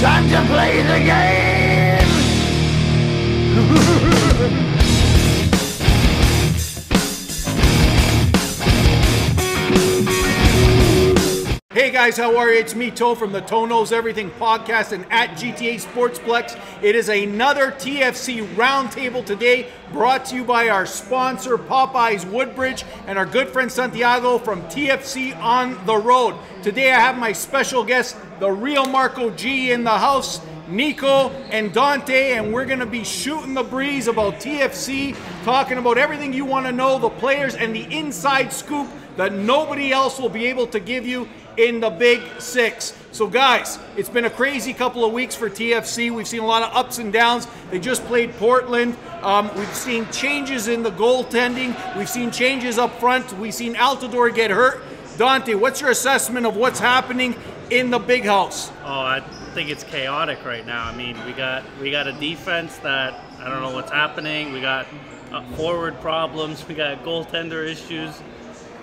Time to play the game! Hey guys, how are you? It's me, Toe from the Toe Knows Everything podcast and at GTA Sportsplex. It is another TFC roundtable today brought to you by our sponsor, Popeyes Woodbridge, and our good friend Santiago from TFC on the road. Today I have my special guest, the real Marco G in the house. Nico and Dante, and we're going to be shooting the breeze about TFC, talking about everything you want to know, the players, and the inside scoop that nobody else will be able to give you in the Big Six. So, guys, it's been a crazy couple of weeks for TFC. We've seen a lot of ups and downs. They just played Portland. Um, we've seen changes in the goaltending. We've seen changes up front. We've seen Altidore get hurt. Dante, what's your assessment of what's happening in the big house? Oh, I think it's chaotic right now. I mean, we got we got a defense that I don't know what's happening. We got uh, forward problems. We got goaltender issues.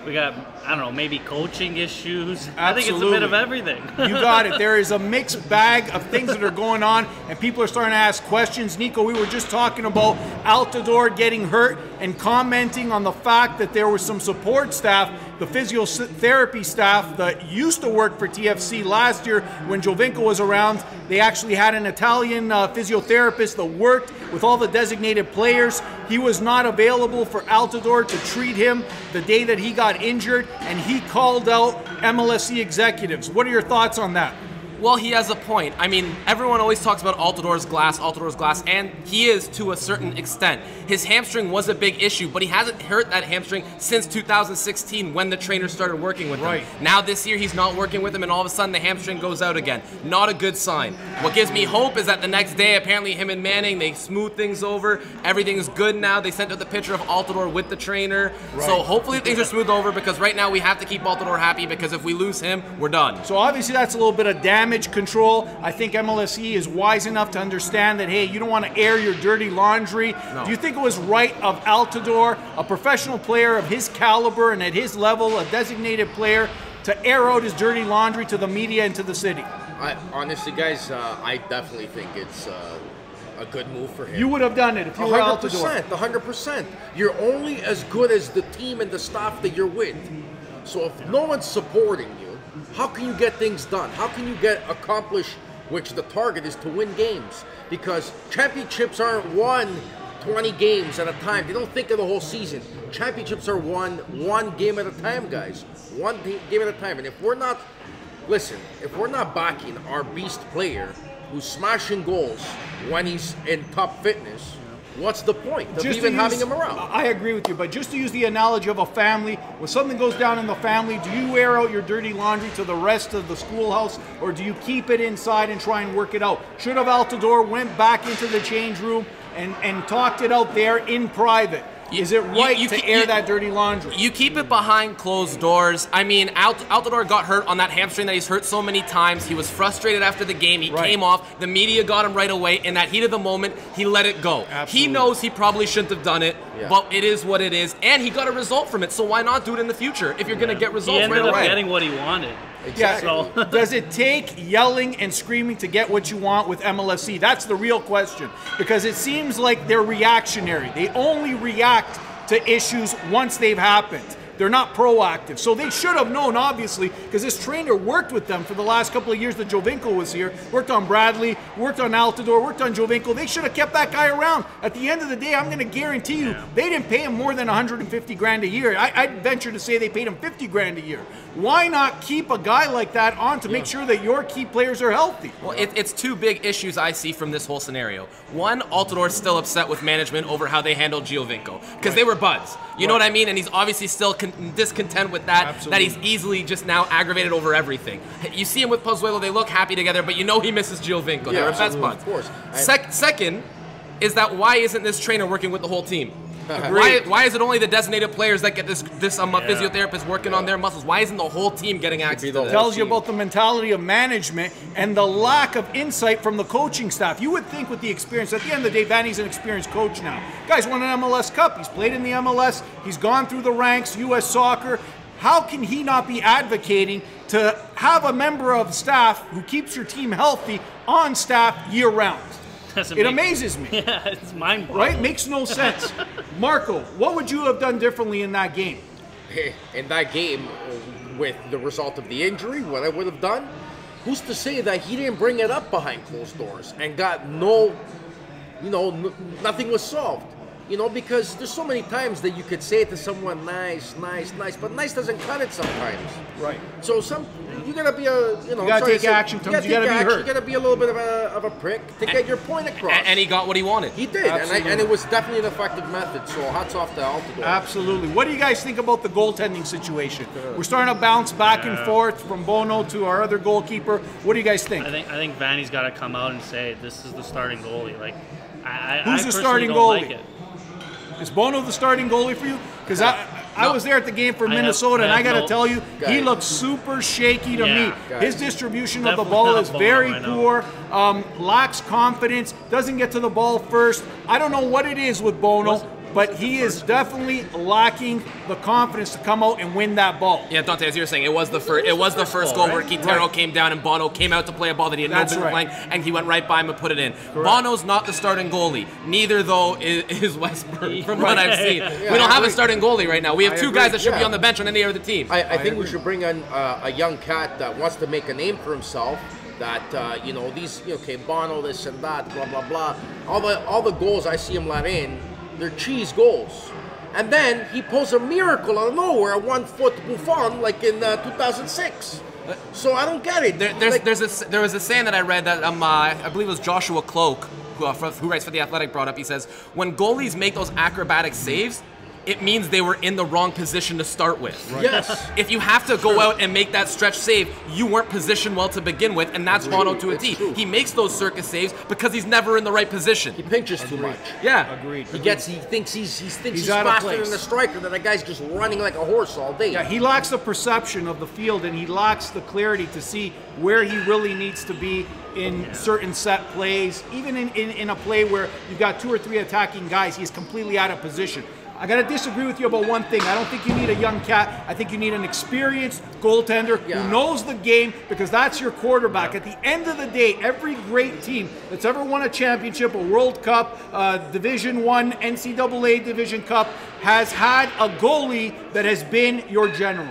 We got I don't know maybe coaching issues. I think it's a bit of everything. You got it. There is a mixed bag of things that are going on, and people are starting to ask questions. Nico, we were just talking about Altidore getting hurt and commenting on the fact that there was some support staff, the physiotherapy staff that used to work for TFC last year when Giovinco was around. They actually had an Italian uh, physiotherapist that worked with all the designated players. He was not available for Altidore to treat him the day that he got injured, and he called out MLSE executives. What are your thoughts on that? Well, he has a point. I mean, everyone always talks about Altidore's glass, Altidore's glass, and he is to a certain extent. His hamstring was a big issue, but he hasn't hurt that hamstring since 2016 when the trainer started working with Right. him. Now this year he's not working with him, and all of a sudden the hamstring goes out again. Not a good sign. What gives me hope is that the next day, apparently him and Manning they smooth things over. Everything's good now. They sent out the picture of Altidore with the trainer. Right. So hopefully things are smoothed over because right now we have to keep Altidore happy because if we lose him, we're done. So obviously that's a little bit of damage control. I think MLSE is wise enough to understand that hey, you don't want to air your dirty laundry. Do you think it was right of Altidore, a professional player of his caliber and at his level, a designated player, to air out his dirty laundry to the media and to the city? I honestly, guys, uh, I definitely think it's uh, a good move for him. You would have done it if you were hundred Altidore. percent, hundred percent. You're only as good as the team and the staff that you're with. So if no one's supporting you, how can you get things done? How can you get accomplish which the target is to win games? Because championships aren't won 20 games at a time. They don't think of the whole season. Championships are won one game at a time, guys. One game at a time. And if we're not Listen, if we're not backing our beast player who's smashing goals when he's in top fitness, what's the point of Just even having use- him around? I agree with you, but just to use the analogy of a family, when something goes down in the family, do you air out your dirty laundry to the rest of the schoolhouse, or do you keep it inside and try and work it out? Should have Altidore went back into the change room and, and talked it out there in private? Is it right you to ke- air you- that dirty laundry? You keep it behind closed doors. I mean, Alt- Altidore got hurt on that hamstring that he's hurt so many times. He was frustrated after the game. He Right. came off. The media got him right away. In that heat of the moment, he let it go. Absolutely. He knows he probably shouldn't have done it, Yeah. but it is what it is. And he got a result from it. So why not do it in the future if you're going to get results he results ended right up away? getting what he wanted. Yeah. So Does it take yelling and screaming to get what you want with MLSE? That's the real question. Because it seems like they're reactionary. They only react to issues once they've happened. They're not proactive. So they should have known, obviously, because this trainer worked with them for the last couple of years that Giovinco was here. Worked on Bradley, worked on Altidore, worked on Giovinco. They should have kept that guy around. At the end of the day, I'm going to guarantee you, they didn't pay him more than 150 grand a year. I, I'd venture to say they paid him 50 grand a year. Why not keep a guy like that on to make sure that your key players are healthy? Well, it, it's two big issues I see from this whole scenario. One, Altidore's still upset with management over how they handled Giovinco because they were buds. You know what I mean? And he's obviously still con- discontent with that. Absolutely. That he's easily just now aggravated over everything. You see him with Pozuelo; they look happy together, but you know he misses Giovinco. Yeah, They're best buds. of course. I- Sec- second, is that why isn't this trainer working with the whole team? Why, why is it only the designated players that get this this um, Yeah. physiotherapist working on their muscles? Why isn't the whole team getting access be to the this? whole tells you about the mentality of management and the lack of insight from the coaching staff. You would think with the experience, at the end of the day, Vanney's an experienced coach now. Guy's won an MLS Cup. He's played in the MLS. He's gone through the ranks, U.S. soccer. how can he not be advocating to have a member of staff who keeps your team healthy on staff year round? Doesn't It amazes me, Yeah, it's mind blowing. right? Makes no sense. Marco, what would you have done differently in that game? in that game with the result of the injury, what I would have done, who's to say that he didn't bring it up behind closed doors and got no, you know, n- nothing was solved. You know, because there's so many times that you could say to someone, nice, nice, nice, but nice doesn't cut it sometimes. Right. So some, you gotta be a, you know, You gotta sorry to take say- action, Tums. You gotta take be action, hurt. You gotta be a little bit of a, of a prick to get your point across. And, and he got what he wanted. He did, and, I, and it was definitely an effective method. So hats off to Altidore. Absolutely. What do you guys think about the goaltending situation? We're starting to bounce back and forth from Bono to our other goalkeeper. What do you guys think? I think I think Vanney's got to come out and say this is the starting goalie. Like, I, I, Who's I the personally starting don't goalie? Like it. Is Bono the starting goalie for you? Because I, I No. was there at the game for I have- Minnesota, and I got to no- tell you, he looks super shaky to Yeah. me. His distribution of the ball is very poor. Um, lacks confidence. Doesn't get to the ball first. I don't know what it is with Bono, but he is definitely lacking the confidence to come out and win that ball. Yeah, Dante, as you were saying, it was the first. It was the first goal where right? Quintero Right. came down and Bono came out to play a ball that he had That's no business right. playing, and he went right by him and put it in. Bono's not the starting goalie. Neither though is, is Westberg, from what I've seen. Yeah, we don't I have a starting goalie right now. We have I two agree, guys that should be on the bench on any other team. I, I think we should bring in uh, a young cat that wants to make a name for himself. That uh, you know these you know, okay Bono this and that blah blah blah. All the all the goals I see him let in, they're cheese goals. And then he pulls a miracle out of nowhere, a one foot Buffon like in uh, 2006. So I don't get it. There, there's, Like, there's a, there was a saying that I read that um, uh, I believe it was Joshua Kloke, who, uh, who writes for The Athletic, brought up. He says, when goalies make those acrobatic saves, it means they were in the wrong position to start with. yes. If you have to go out and make that stretch save, you weren't positioned well to begin with, and that's Bono to a It's T. true. He makes those circus saves because he's never in the right position. He pinches too much. Yeah. Agreed. He gets. He thinks he's. He thinks He's he's, out faster place. than the striker. That the guy's just running like a horse all day. Yeah, he lacks the perception of the field and he lacks the clarity to see where he really needs to be in certain set plays. Even in, in, in a play where you've got two or three attacking guys, he's completely out of position. I got to disagree with you about one thing. I don't think you need a young cat. I think you need an experienced goaltender Yeah. who knows the game because that's your quarterback. At the end of the day, every great team that's ever won a championship, a World Cup, uh, Division One, NCAA Division Cup, has had a goalie that has been your general.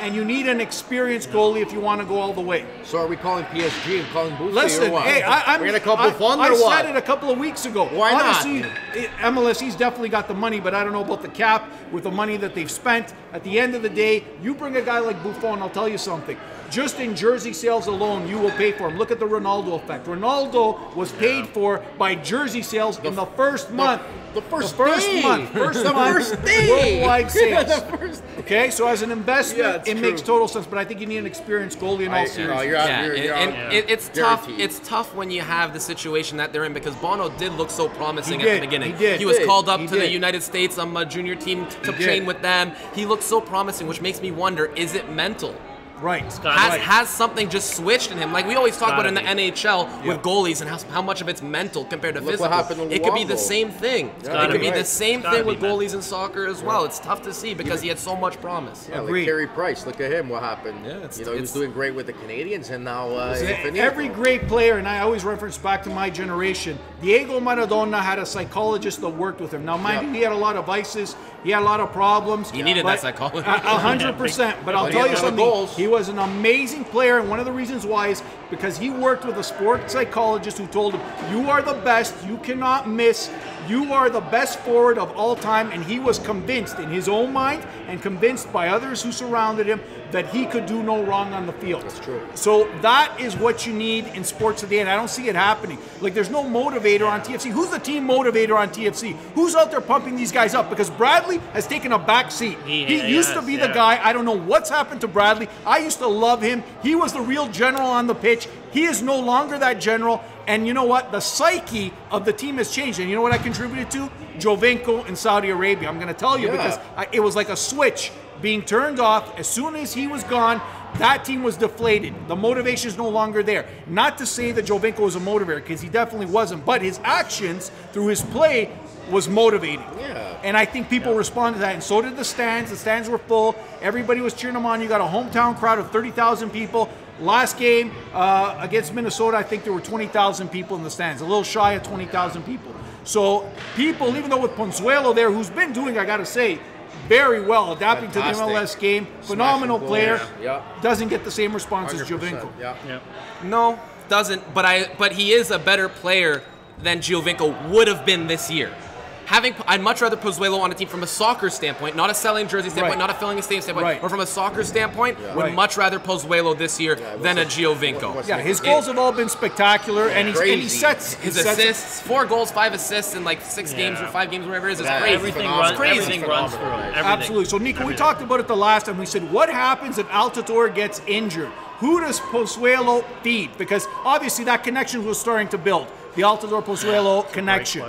And you need an experienced goalie if you want to go all the way. So are we calling PSG and calling Buffon Listen, hey, I, I'm, We're gonna call I, Buffon I or what? said it a couple of weeks ago. Why not? It- MLS, he's definitely got the money, but I don't know about the cap with the money that they've spent. At the end of the day, you bring a guy like Buffon, I'll tell you something. Just in jersey sales alone, you will pay for him. Look at the Ronaldo effect. Ronaldo was paid for by jersey sales in the first month. The first month, day. first The month, first day. worldwide sales. The first- Okay, so as an investment, Yeah, it's it makes total sense. But I think you need an experienced goalie in all I- uh, seriousness. no, you're out- Yeah, you're- you're and out. it, it's tough. Guaranteed. It's tough when you have the situation that they're in because Bono did look so promising at the beginning. he did. he was He called up did. to He the. United States on a junior team to He train did. with them. He looked so promising, which makes me wonder: is it mental? Right. got Has, Right. has something just switched in him? Like we always talk about Gotta in the be. NHL Yeah. with goalies and how, how much of it's mental compared to Look physical. what happened it could be the same thing. It's it could be be. the same thing with mental. goalies in soccer as well. It's tough to see because he had so much promise. Yeah, Agreed. like Carey Price. Look at him. What happened? Yeah, it's- you know, he was doing great with the Canadiens, and now uh, Every great player, and I always reference back to my generation, Diego Maradona had a psychologist that worked with him. Now, mind Yeah. you, he had a lot of vices, he had a lot of problems. He needed but- that psychologist. A a hundred percent. But I'll tell you a something. goals. He was an amazing player, and one of the reasons why is because he worked with a sports psychologist who told him, "You are the best. You cannot miss. You are the best forward of all time." And he was convinced in his own mind and convinced by others who surrounded him that he could do no wrong on the field. That's true. So that is what you need in sports today, and I don't see it happening. Like there's no motivator on TFC. Who's the team motivator on TFC? Who's out there pumping these guys up? Because Bradley has taken a back seat. He- He, he used to has, be the guy. I don't know what's happened to Bradley. I used to love him. He was the real general on the pitch. He is no longer that general. And you know what? The psyche of the team has changed. And you know what I contributed to? Giovinco in Saudi Arabia. I'm going to tell you Yeah. because I, it was like a switch being turned off. As soon as he was gone, that team was deflated. The motivation is no longer there. Not to say that Giovinco was a motivator, because he definitely wasn't, but his actions through his play was motivating. Yeah. And I think people responded to that, and so did the stands. The stands were full. Everybody was cheering him on. You got a hometown crowd of 30,000 people. Last game uh, against Minnesota, I think there were 20,000 people in the stands, a little shy of 20,000 people. So people, even though with Pozuelo there, who's been doing, I got to say, very well, adapting to the MLS game, phenomenal player, Yeah. doesn't get the same response as 100%, Giovinco. Yeah. Yeah. No, doesn't. But I. But he is a better player than Giovinco would have been this year. Having, I'd much rather Pozuelo on a team from a soccer standpoint, not a selling jersey standpoint, Right. not a filling a stadium standpoint, Right. but from a soccer standpoint, would Right. much rather Pozuelo this year it than a was Giovinco. Yeah, his It- goals have all been spectacular, and, he's, and he sets His he sets- assists, four goals, five assists in like six games or five games, whatever it is, is Yeah, crazy. Everything, phenomenal. run, Crazy. everything runs through him. Absolutely. So, Nico, we talked about it the last time. We said, what happens if Altidore gets injured? Who does Pozuelo feed? Because obviously that connection was starting to build. The Altidore Pozuelo connection.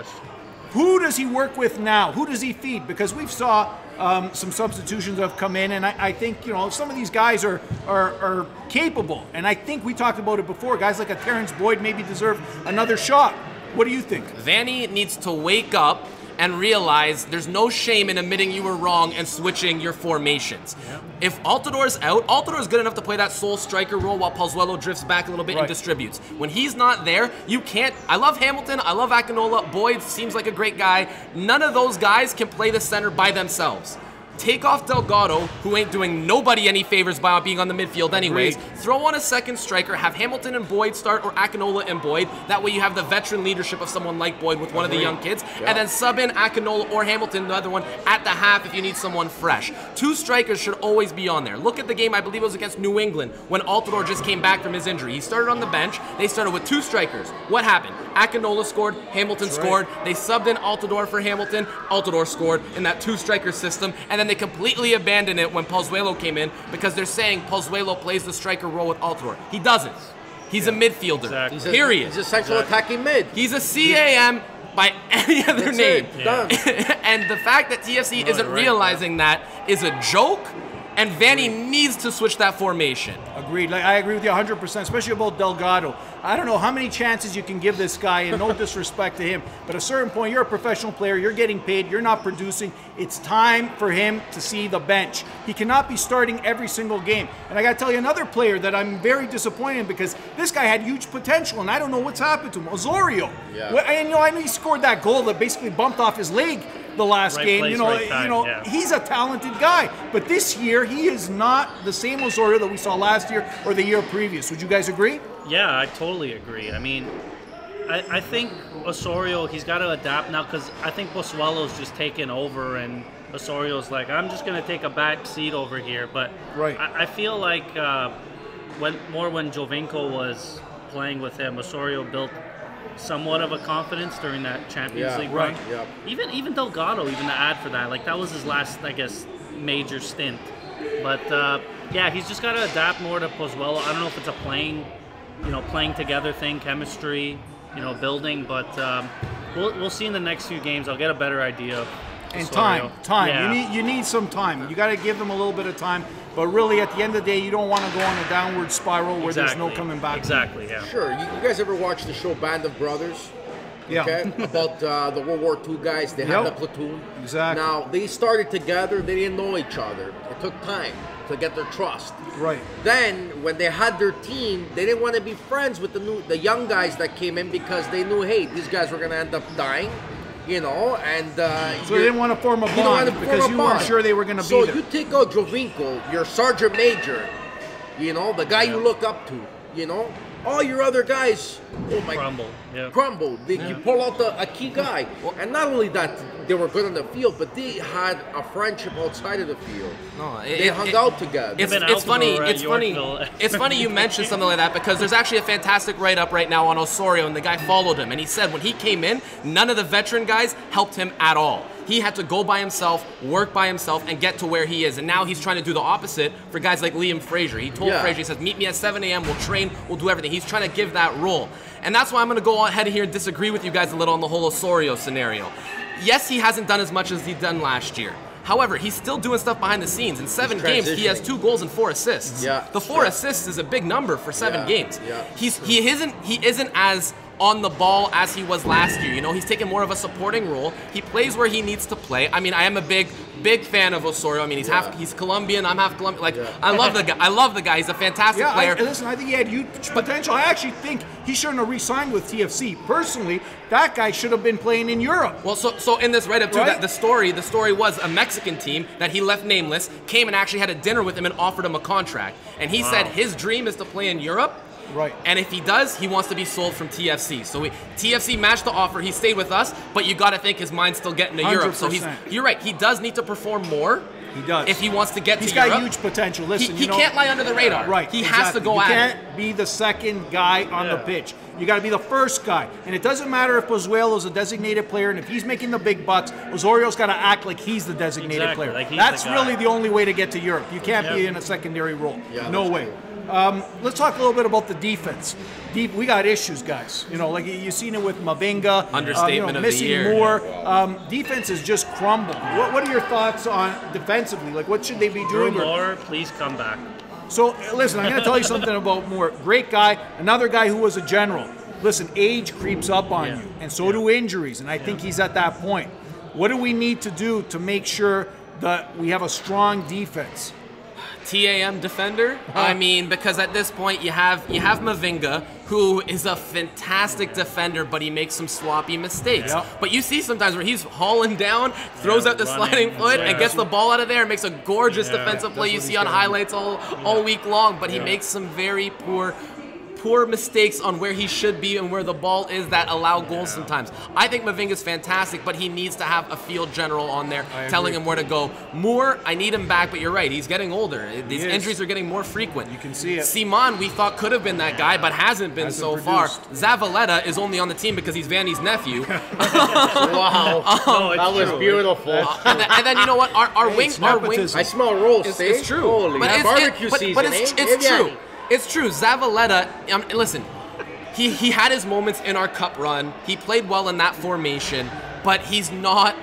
Who does he work with now? Who does he feed? Because we've saw um, some substitutions have come in, and I, I think you know some of these guys are, are are capable. And I think we talked about it before. Guys like a Terrence Boyd maybe deserve another shot. What do you think? Vanney needs to wake up and realize there's no shame in admitting you were wrong and switching your formations. If Altidore's out, Altidore's good enough to play that sole striker role while Pozuelo drifts back a little bit Right. and distributes. When he's not there, you can't. I love Hamilton, I love Akinola, Boyd seems like a great guy. None of those guys can play the center by themselves. Take off Delgado, who ain't doing nobody any favors by being on the midfield anyways. Throw on a second striker, have Hamilton and Boyd start or Akinola and Boyd. That way you have the veteran leadership of someone like Boyd with one of the young kids. And then sub in Akinola or Hamilton, the other one, at the half if you need someone fresh. Two strikers should always be on there. Look at the game, I believe it was against New England, when Altidore just came back from his injury. He started on the bench. They started with two strikers. What happened? Akinola scored, Hamilton scored. They subbed in Altidore for Hamilton. Altidore scored in that two striker system. And then they completely abandoned it when Pozuelo came in because they're saying Pozuelo plays the striker role with Altor. He doesn't. He's a midfielder. Exactly. He's a, Period. He's a central attacking mid. He's a CAM by any other That's name. it. Done. and the fact that TFC No, isn't you're right, realizing that is a joke, and Vanney needs to switch that formation. Agreed. Like, I agree with you 100%, especially about Delgado. I don't know how many chances you can give this guy, and no disrespect to him, but at a certain point, you're a professional player, you're getting paid, you're not producing. It's time for him to see the bench. He cannot be starting every single game. And I got to tell you, another player that I'm very disappointed in because this guy had huge potential, and I don't know what's happened to him. Osorio. Yeah. And you know, I know he scored that goal that basically bumped off his leg the last Right game. place, you know, right time, you know, yeah. he's a talented guy, but this year he is not the same Osorio that we saw last year or the year previous. Would you guys agree? Yeah, I totally agree. I mean, I, I think Osorio, he's got to adapt now because I think Pozuelo's just taken over and Osorio's like, I'm just going to take a back seat over here. But Right. I, I feel like uh, when more when Giovinco was playing with him, Osorio built somewhat of a confidence during that Champions Yeah, League right, run. yeah. Even even Delgado, even the ad for that, like that was his last, I guess, major stint. But uh, yeah, he's just got to adapt more to Pozuelo. I don't know if it's a playing, you know, playing together thing, chemistry, you know, building. But um, we'll we'll see in the next few games. I'll get a better idea. Of And Osorio. time, time. Yeah. You need you need some time. You got to give them a little bit of time. But really, at the end of the day, you don't want to go on a downward spiral where there's no coming back. Exactly. Yeah. Sure. You, you guys ever watch the show Band of Brothers? Yeah. Okay. About uh, the World War II guys, they had Yep. the platoon. Exactly. Now they started together. They didn't know each other. It took time to get their trust. Right. Then, when they had their team, they didn't want to be friends with the new, the young guys that came in because they knew, hey, these guys were gonna end up dying, you know, and uh, So they you're- didn't want to form a you don't bond to because a you weren't sure they were going to So be there. So you take out Giovinco, your sergeant major, you know, the guy you look up to, you know, all your other guys, oh my, Crumble. Yeah. crumble. They, You pull out the, a key guy, and not only that, they were good on the field, but they had a friendship outside of the field. No, they it- hung it- out together. It's, it's funny. It's funny. It's funny you mentioned something like that because there's actually a fantastic write-up right now on Osorio, and the guy followed him, and he said when he came in, none of the veteran guys helped him at all. He had to go by himself, work by himself, and get to where he is. And now he's trying to do the opposite for guys like Liam Fraser. He told Yeah. Fraser, he says, "Meet me at 7 a.m. We'll train. We'll do everything." He's trying to give that role, and that's why I'm going to go ahead here and disagree with you guys a little on the whole Osorio scenario. Yes, he hasn't done as much as he done last year. However, he's still doing stuff behind the scenes. In seven games, he has two goals and four assists. Yeah, The four assists is a big number for seven Yeah, games. yeah. He's he isn't he isn't as on the ball as he was last year. You know, he's taken more of a supporting role. He plays where he needs to play. I mean, I am a big, big fan of Osorio. I mean, he's half he's Colombian. I'm half Colombian. Like, I love the guy. I love the guy. He's a fantastic Yeah, I, player. listen, I think he had huge potential. I actually think he shouldn't have re-signed with TFC. Personally, that guy should have been playing in Europe. Well, so so in this write-up too, Right? that the story the story was a Mexican team that he left nameless came and actually had a dinner with him and offered him a contract, and he said his dream is to play in Europe. Right. And if he does, he wants to be sold from TFC. So we, TFC matched the offer. He stayed with us, but you got to think his mind's still getting to Europe. So he's you're right. He does need to perform more. He does. If he wants to get He's to Europe. He's got Europe. huge potential. Listen, he, he you know, can't lie under the radar. Right. He has to exactly. go you at it. can't be the second guy on the pitch. You got to be the first guy. And it doesn't matter if Pozuelo's a designated player and if he's making the big bucks, Osorio's got to act like he's the designated Exactly, player. like he's That's the really the only way to get to Europe. You can't be in a secondary role. Yeah, no that's way. Um, let's talk a little bit about the defense. Deep, we got issues, guys. You know, like you- you've seen it with Mavinga. um, Understatement you know, of the missing year. Moor. Um, defense has just crumbled. What, what are your thoughts on defensively? Like, what should they be Drew doing? or- Moor, please come back. so uh, listen, I'm going to tell you something about Moor. Great guy, another guy who was a general. Listen, age creeps up on Yeah. you, and so do injuries, and I think he's at that point. What do we need to do to make sure that we have a strong defense? TAM defender. I mean, because at this point you have you have Mavinga, who is a fantastic defender, but he makes some sloppy mistakes. Yep. But you see sometimes where he's hauling down, throws Yeah, out the running, sliding foot, and gets the ball out of there, and makes a gorgeous Yeah, defensive play you see on highlights all all week long. But he makes some very poor. Poor mistakes on where he should be and where the ball is that allow goals sometimes. I think Mavinga's fantastic, but he needs to have a field general on there telling agree. him where to go. Moor, I need him back, but you're right, he's getting older. These injuries are getting more frequent. You can see it. Ciman, we thought could have been that guy, but hasn't been Hasn't so produced. far. Zavaleta is only on the team because he's Vanney's nephew. Wow. No, that was true. beautiful. and, then, and then you know what? Our, our Hey, wing, it's our wing. I smell roast, it's, it's true. Holy, but it's, barbecue it, but, season, but it's, eh? it's Yeah. true. It's true. Zavaleta, um, listen, he, he had his moments in our cup run. He played well in that formation, but he's not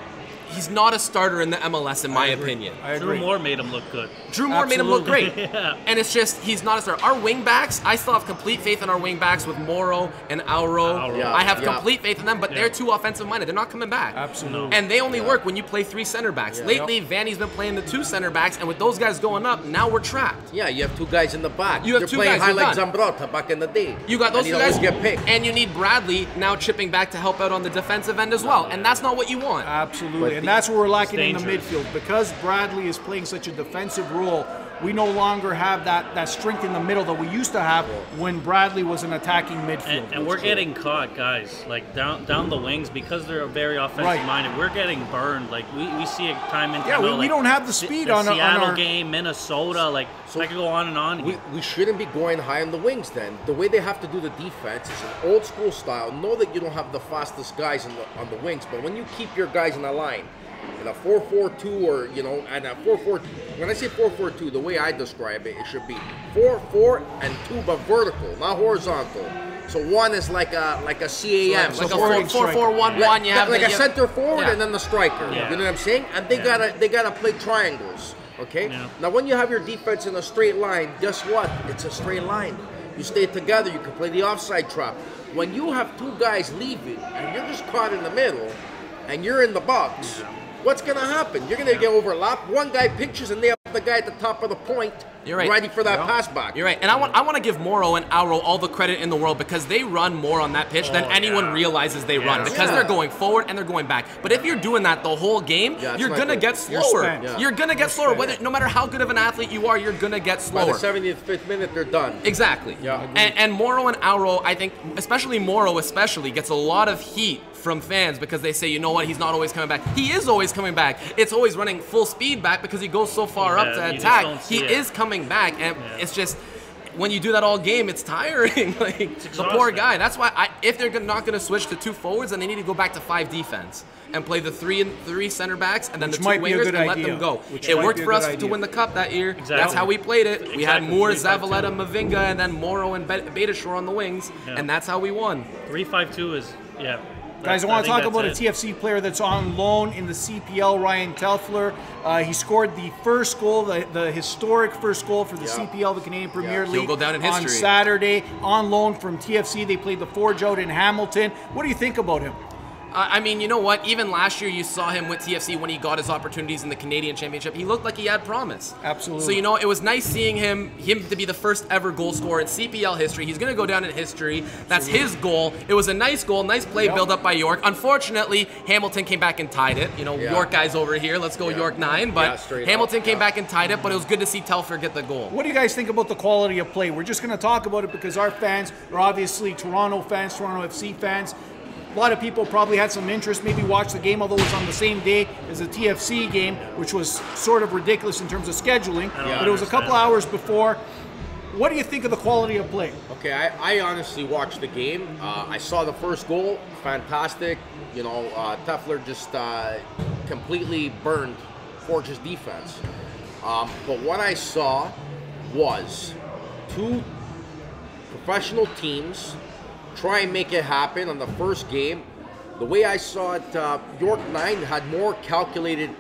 he's not a starter in the MLS in my opinion. I Drew. Moor made him look good. Drew Moor made him look great. Yeah. And it's just, he's not a starter. Our wing backs, I still have complete faith in our wing backs with Morrow and Auro. Auro. Yeah, I have yeah. complete faith in them, but they're too offensive minded. They're not coming back. Absolutely. And they only work when you play three center backs. Lately, Vanney's been playing the two center backs, and with those guys going up, now we're trapped. Yeah, you have two guys in the back. You have They're two playing guys, high you're like. Zambrotta back in the day. You got those and two guys, get picked. and you need Bradley now chipping back to help out on the defensive end as well, and that's not what you want. Absolutely, But and that's where we're lacking in the midfield because Bradley is playing such a defensive role. We no longer have that, that strength in the middle that we used to have when Bradley was an attacking midfield. And, and we're getting caught, guys, like down down the wings because they're very offensive Right. minded. We're getting burned. Like we, we see it time and time Yeah, we- out, we don't have the the- speed the on our- on Seattle our- game, Minnesota. Like so I could go on and on. We, we shouldn't be going high on the wings then. The way they have to do the defense is an old school style. Know that you don't have the fastest guys in the, on the wings, but when you keep your guys in the line, in a 4-4-2 or, you know, and a 4-4, when I say 4-4-2, the way I describe it, it should be 4-4 and 2 but vertical, not horizontal. So one is like a like a CAM, So like a supporting four, four, four, one, like, one. You have like the, a center forward Yeah. and then the striker. Yeah. You know what I'm saying? And they Yeah. gotta they gotta play triangles. Okay. Yeah. Now when you have your defense in a straight line, guess what? It's a straight line. You stay together. You can play the offside trap. When you have two guys leaving and you're just caught in the middle, and you're in the box, what's gonna happen? You're gonna get overlapped. One guy pinches and they have the guy at the top of the point, You're right. ready for that pass back. You're right, and I want I want to give Morrow and Auro all the credit in the world because they run more on that pitch than Oh, anyone yeah. realizes they run because Yeah. they're going forward and they're going back. But if you're doing that the whole game, Yeah, you're gonna good. get You're slower. Yeah. You're gonna get slower. Whether no matter how good of an athlete you are, you're gonna get slower. By the slower. 75th minute, they're done. Exactly. Yeah. And, and Morrow and Auro, I think, especially Morrow, especially gets a lot of heat from fans because they say, you know what, he's not always coming back. He is always coming back. It's always running full speed back because he goes so far Yeah, up to attack. He it. is coming back, and Yeah. it's just when you do that all game, it's tiring. like the poor guy. That's why I, if they're not going to switch to two forwards, then they need to go back to five defense and play the three and three center backs and then Which the two might be a wingers good and let them go. Which it worked for good us to win the cup that year. That's how we played it. We had Exactly. Moor, Three, five, two. Zavaleta, Mavinga, and then Morrow and Be- Beitashour on the wings, Yeah. and that's how we won. Three five two is yeah. Guys, I want to talk about a. TFC player that's on loan in the CPL, Ryan Telfer. Uh, he scored the first goal, the, the historic first goal for the Yeah. CPL, the Canadian Premier Yeah. League. He'll down in On. Saturday, on loan from TFC. They played the Forge out in Hamilton. What do you think about him? I I mean, you know what? Even last year, you saw him with TFC when he got his opportunities in the Canadian Championship. He looked like he had promise. Absolutely. So you know, it was nice seeing him him to be the first ever goal scorer in CPL history. He's going to go down in history. That's his goal. It was a nice goal, nice play Yep. built up by York. Unfortunately, Hamilton came back and tied it. You know, Yeah. York guys over here. Let's go Yeah. York nine. But straight Hamilton up, came yeah. back and tied it. But it was good to see Telfer get the goal. What do you guys think about the quality of play? We're just going to talk about it because our fans are obviously Toronto fans, Toronto FC fans. A lot of people probably had some interest, maybe watch the game, although it was on the same day as the TFC game, which was sort of ridiculous in terms of scheduling. Don't But it was a couple hours before. What do you think of the quality of play? Okay, I, I honestly watched the game. Uh, I saw the first goal, fantastic. You know, uh, Telfer just uh, completely burned Forge's defense. Um, but what I saw was two professional teams try and make it happen on the first game. The way I saw it, uh, York 9 had more calculated,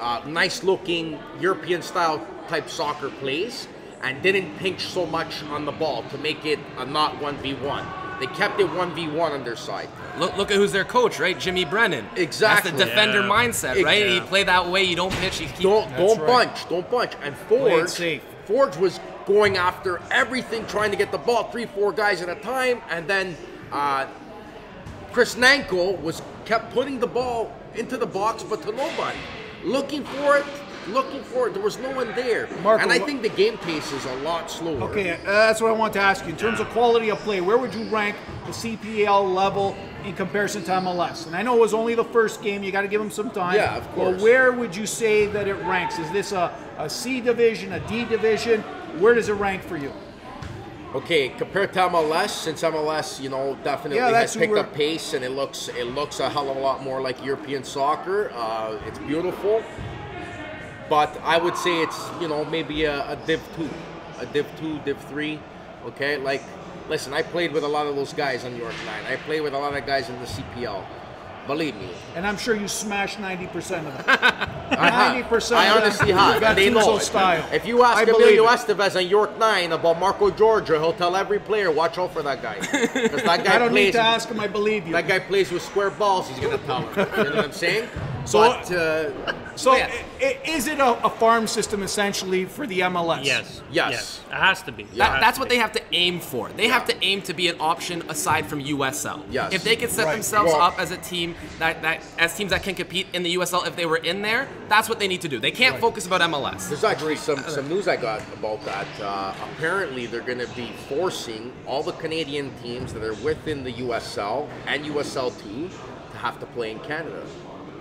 uh, nice looking European style type soccer plays and didn't pinch so much on the ball to make it a not 1v1. They kept it 1v1 on their side. Look, look at who's their coach, right? Jimmy Brennan. Exactly. That's the defender Yeah. mindset, right? Exactly. You play that way, you don't pitch. You keep, Don't That's don't right. bunch, don't bunch. And it Forge. Forge was going after everything, trying to get the ball, three, four guys at a time, and then uh, Chris Nanco was kept putting the ball into the box, but to nobody, looking for it, looking for it. There was no one there, Marco, and I think the game pace is a lot slower. Okay, uh, that's what I want to ask you. In terms of quality of play, where would you rank the CPL level in comparison to MLS? And I know it was only the first game, you got to give them some time. Yeah, of course. But where would you say that it ranks? Is this a, a C division, a D division? Where does it rank for you? Okay, compared to MLS, since MLS, you know, definitely Yeah, has picked up pace and it looks it looks a hell of a lot more like European soccer. Uh, it's beautiful, but I would say it's you know maybe a, a Div two, a Div two, Div three. Okay, like listen, I played with a lot of those guys on York Nine. I played with a lot of guys in the CPL. Believe me, And I'm sure you smashed 90% of them. 90% I honestly have. They know style. If you ask I Emilio. Estevez on York Nine about Marco Giorgio, he'll tell every player, "Watch out for that guy," because that guy I don't plays. need to ask him, I believe you. That guy plays with square balls. He's gonna tell him. You know what I'm saying? So- but uh, So, yeah. i- i- is it a, a farm system essentially for the MLS? Yes. Yes. yes. It has to be. That, has that's to what be. they have to aim for. They have to aim to be an option aside from USL. Yes. If they could set Right. themselves Well- up as a team that, that as teams that can compete in the USL, if they were in there, that's what they need to do. They can't focus about MLS. there's actually some some news I got about that. Uh, apparently, they're gonna be forcing all the Canadian teams that are within the USL and USL two to have to play in Canada.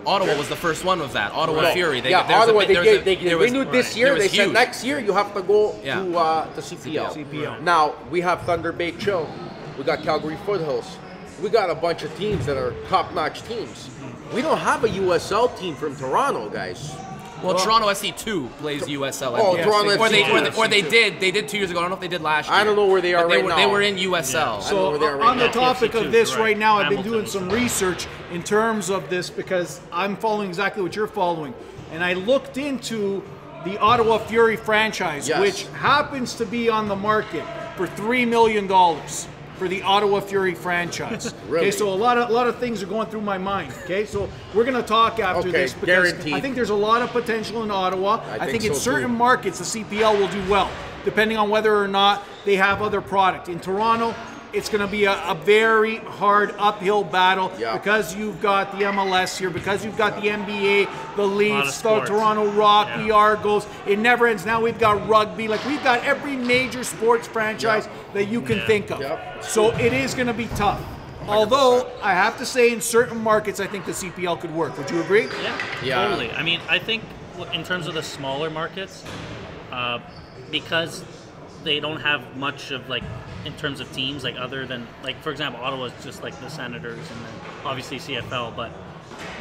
Ottawa was the first one with that. Ottawa No, Fury. They, yeah, there was a they, there a- gave, they, there was- renewed this right. year. They was said next year you have to go Yeah. to uh, to CPL. CPL. Now we have Thunder Bay Chill. We got Calgary Foothills. We got a bunch of teams that are top-notch teams. We don't have a USL team from Toronto, guys. Well, oh. Toronto FC two plays USL. Oh, believe. Toronto or they, or they, or they did. They did two years ago. I don't know if they did last year. I don't know where they are they right were, now. They were in USL. I So where right on the now. topic TFC of this right. right now, I've been Hamilton doing some research in terms of this because I'm following exactly what you're following, and I looked into the Ottawa Fury franchise, Yes. which happens to be on the market for three million dollars for the Ottawa Fury franchise. Really? Okay, so a lot of a lot of things are going through my mind. Okay, so we're gonna talk after Okay, this because guaranteed. I think there's a lot of potential in Ottawa. I, think think, in certain too. markets the CPL will do well, depending on whether or not they have other product. In Toronto, it's going to be a, a very hard uphill battle Yeah. because you've got the MLS here, because you've got the NBA, the Leafs, the. Toronto Rock, Yeah. the Argos. It never ends. Now we've got rugby. Like we've got every major sports franchise that you can Yeah. think of. Yep. So it is going to be tough. Although I have to say, in certain markets, I think the CPL could work. Would you agree? Yeah, Yeah. totally. I mean, I think in terms of the smaller markets, uh, because they don't have much of like in terms of teams, like other than like for example, Ottawa is just like the Senators and then obviously CFL, but.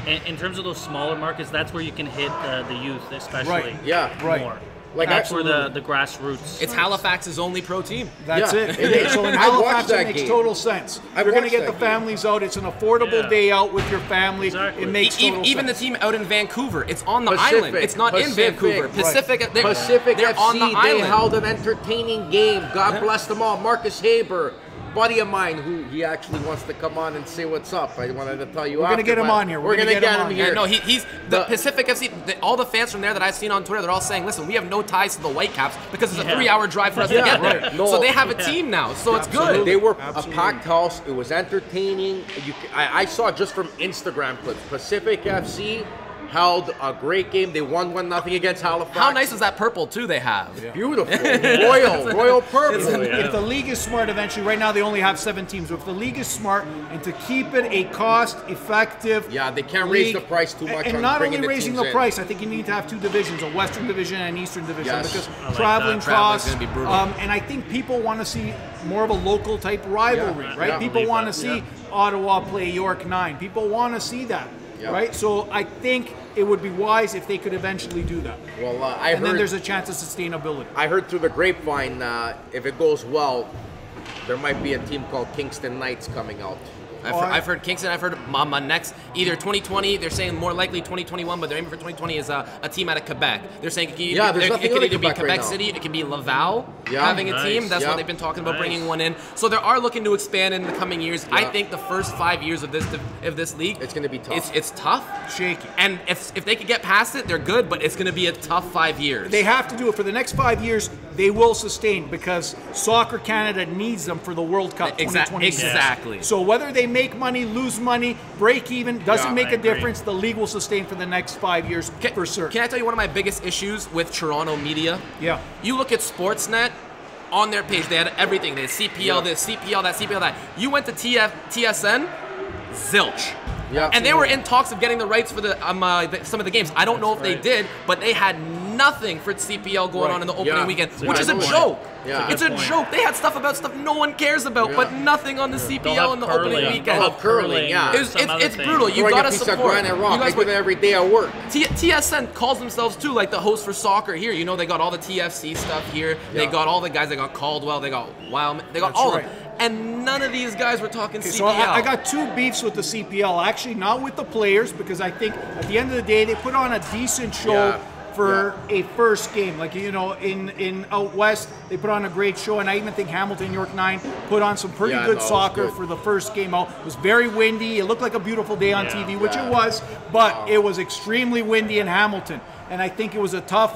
In, in terms of those smaller markets, that's where you can hit uh, the youth, especially Right. Yeah. Right. more. Like That's I- where the, the grassroots. It's Halifax's only pro team. That's Yeah. it. it. So in Halifax, that it makes game. total sense. I You're going to get the that game. families out. It's an affordable Yeah. day out with your family. Exactly. It makes E- total even the team out in Vancouver, it's on the Pacific, island. It's not in Pacific, Vancouver. right. Pacific, they're, Pacific they're FC, on the they island. held an entertaining game. God bless them all. Marcus Haber, buddy of mine, who he actually wants to come on and say what's up. I wanted to tell you. We're gonna get him but on here. We're We're, gonna gonna, get get, him him here. Yeah, no, he, he's the, The- Pacific FC. The, all the fans from there that I've seen on Twitter, they're all saying, "Listen, we have no ties to the Whitecaps because it's a Yeah. three-hour drive for us Yeah, to get there." right. No. so they have a Yeah. team now, so it's Absolutely. good. They were Absolutely. a packed house. It was entertaining. You, c- I, I saw just from Instagram clips. Pacific FC held a great game. They won one nothing against Halifax. How nice is that purple too? They have. Beautiful, royal, royal purple. Oh, yeah. If the league is smart, eventually, right now they only have seven teams. But if the league is smart and to keep it a cost-effective, Yeah, they can't raise the price too much And on not bringing only the raising teams the in. price, I think you need to have two divisions: a Western division and an Eastern division, Yes. because like traveling that. Costs. gonna be brutal. Um, and I think people want to see more of a local type rivalry, Yeah, right? yeah. people want to see yeah. Ottawa play York Nine. People want to see that, Yeah. right? So I think it would be wise if they could eventually do that. Well, uh, I and then there's a chance of sustainability. I heard through the grapevine, uh, if it goes well, there might be a team called Kingston Knights coming out. I've, heard, I've heard Kingston. I've heard my, my next either 2020. They're saying more likely 2021, but they're aiming for 2020 is uh, a team out of Quebec. They're saying it can, Yeah, there's it nothing could out of either be Quebec right Quebec now. City, it can be Laval Yeah. having a Nice. team. That's Yeah. what they've been talking about Nice. bringing one in. So they are looking to expand in the coming years. I think the first five years of this of this league, It's gonna be tough. It's, it's tough, Shaky. and if if they could get past it, they're good. But it's going to be a tough five years. They have to do it for the next five years. They will sustain because Soccer Canada needs them for the World Cup Exa- 2026. exactly. So whether they make money, lose money, break even, doesn't Yeah, make I a agree. difference. The league will sustain for the next five years Can, for sure. can I tell you one of my biggest issues with Toronto media? Yeah. You look at Sportsnet on their page, they had everything. They had CPL Yeah. this, CPL that, CPL that. You went to TF, TSN, zilch. Yeah, and they were in talks of getting the rights for the, um, uh, the some of the games. I don't know if they did, but they had nothing for its CPL going Right. on in the opening Yeah. weekend, It's which good is a point. joke. Yeah. It's It's a a good point. joke. They had stuff about stuff no one cares about, Yeah. but nothing on the They'll CPL in the curling. opening They'll weekend. have curling, yeah. It's, it's, it's brutal. You Throwing gotta piece support. of granite rock. You guys I do that every day at work. T- TSN calls themselves too like the host for soccer here. You know, they got all the TFC stuff here. They got all the guys. They got Caldwell. They got Wileman. They got That's all right. of them. And none of these guys were talking Okay, CPL. so I, I got two beefs with the CPL. Actually, not with the players because I think at the end of the day they put on a decent show Yeah. For a first game. Like you know, in in out west they put on a great show, and I even think Hamilton York Nine put on some pretty Yeah, good no, soccer good. for the first game out. It was very windy. It looked like a beautiful day on Yeah. TV, which Yeah. it was, but it was extremely windy in Hamilton, and I think it was a tough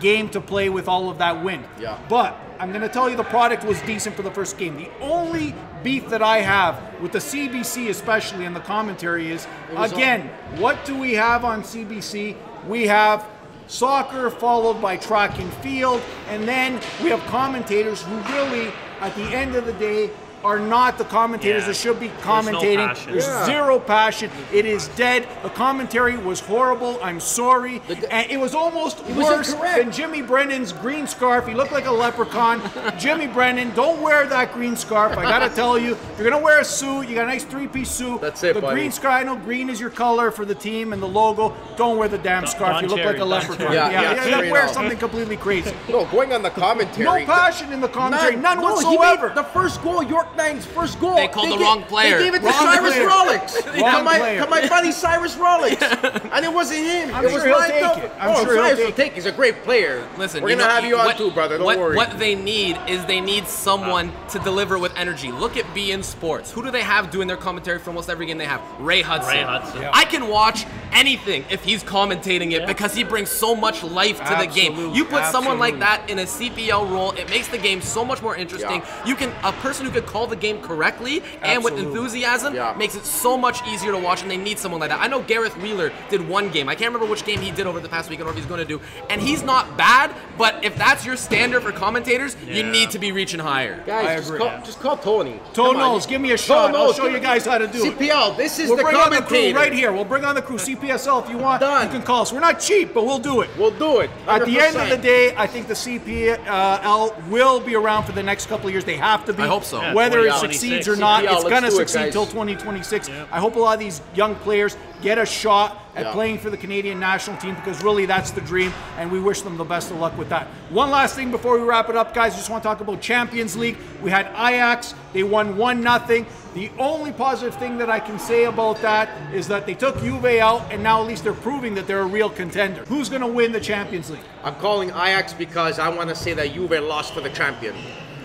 game to play with all of that wind. Yeah. But I'm going to tell you the product was decent for the first game. The only beef that I have with the CBC, especially in the commentary, is was um, again, what do we have on CBC? We have soccer followed by track and field, and then we have commentators who really, at the end of the day, are not the commentators Yeah. that should be There's no commentating. passion. There's Yeah. zero passion. It is dead. The commentary was horrible. I'm sorry. The g- and it was almost was worse incorrect. than Jimmy Brennan's green scarf. He looked like a leprechaun. Jimmy Brennan, don't wear that green scarf. I gotta tell you, you're gonna wear a suit. You got a nice three-piece suit. That's it, The buddy. green scarf. I know green is your color for the team and the logo. Don't wear the damn scarf. Don You look Cherry, like a Don leprechaun. Cherry. Yeah, Yeah, yeah, yeah, yeah, wear something completely crazy. No, going on the commentary. No passion in the commentary. None, no, he whatsoever. made the first goal, York Nine's first goal. They called the ga- wrong player. They gave it to Wrong Cyrus player. Rollins. Wrong Come my, player. come my buddy Cyrus Rollins. and it wasn't him. I'm it sure was he'll lined take up. it. I'm oh, sure he'll Cyrus take will take it. He's a great player. Listen, we're gonna have you on what- too, brother. Don't what, worry. What they need is they need someone to deliver with energy. Look at beIN Sports. Who do they have doing their commentary for almost every game they have? Ray Hudson. Ray Hudson. Yeah. I can watch anything if he's commentating it Yeah. because he brings so much life to the game. You put someone like that in a CPL role, it makes the game so much more interesting. Yeah. You can a person who could call the game correctly and with enthusiasm Yeah. makes it so much easier to watch, and they need someone like that. I know Gareth Wheeler did one game. I can't remember which game he did over the past weekend or if he's going to do, and he's not bad. But if that's your standard for commentators, you need to be reaching higher. Guys, I just agree. call, just call Tony. Tone Come on. Knowles, give me a shot. I'll show you guys how to do it. CPL, this is We'll the bring on the crew right here. We'll bring on the crew. CPSL if you want. Done. You can call us. We're not cheap, but we'll do it. We'll do it. At the end of the day, I think the CPL will be around for the next couple of years. They have to be. I hope so. Yeah, Whether it succeeds or not, CPL, it's going to do it, succeed guys. till 2026. Yeah. I hope a lot of these young players get a shot at Yeah. playing for the Canadian national team because really that's the dream, and we wish them the best of luck with that. One last thing before we wrap it up, guys, just want to talk about Champions League. We had Ajax, they won 1 0. The only positive thing that I can say about that is that they took Juve out, and now at least they're proving that they're a real contender. Who's going to win the Champions League? I'm calling Ajax because I want to say that Juve lost to the champion.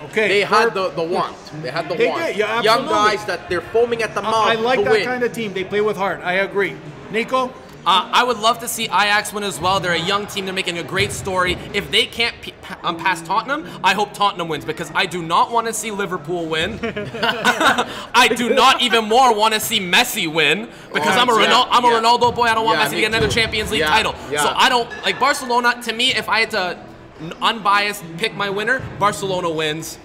Okay, They had the, the want. They had the They want. did, yeah, Young guys that they're foaming at the mouth I like that win. kind of team. They play with heart. I agree. Nico? Uh, I would love to see Ajax win as well. They're a young team. They're making a great story. If they can't p- um, pass Tottenham, I hope Tottenham wins because I do not want to see Liverpool win. I do not even more want to see Messi win because Oh, I'm a yeah, Ronaldo. I'm a yeah. Ronaldo boy. I don't want Yeah, Messi to get another too. Champions League title. So I don't like Barcelona. To me, if I had to unbiased pick my winner, Barcelona wins.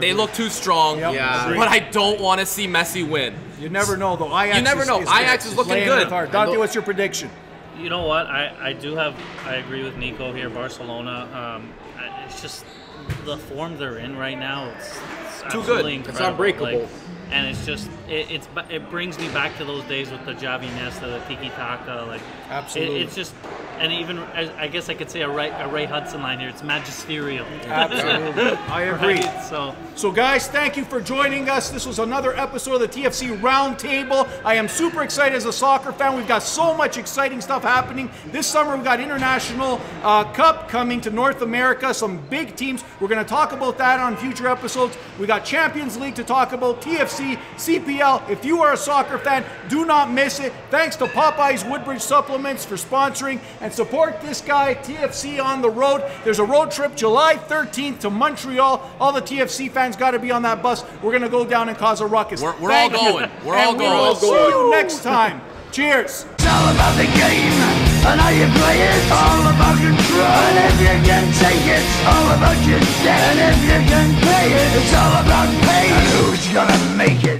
They look too strong. Yep. Yeah. But I don't want to see Messi win. You never know, though. Ajax You never is, know. Is, Ajax is looking good. With. Dante, what's your prediction? You know what? I, I do have. I agree with Nico here. Barcelona. Um, it's just the form they're in right now. It's, it's Too absolutely good. It's unbreakable. Like, and it's just it, it's it brings me back to those days with the Xavi Iniesta, the Tiki Taka. Like Absolutely. it, it's just and even I I guess I could say a Ray, a Ray Hudson line here. It's magisterial. Absolutely. I agree. Right? So. So, guys, thank you for joining us. This was another episode of the TFC Roundtable. I am super excited as a soccer fan. We've got so much exciting stuff happening. This summer, we've got International uh, Cup coming to North America, some big teams. We're going to talk about that on future episodes. We got Champions League to talk about, TFC, CPL. If you are a soccer fan, do not miss it. Thanks to Popeyes Woodbridge Supplements for sponsoring and support this guy, TFC on the road. There's a road trip July 13th to Montreal. All the TFC fans got to be on that bus. We're going to go down and cause a ruckus. We're- we're Thank all you. going. We're all we going. We're all see going. you next time. Cheers. It's all about the game and how you play it. It's all about control. And if you can take it, it's all about your debt. And if you can pay it, it's all about pay. And who's gonna make it?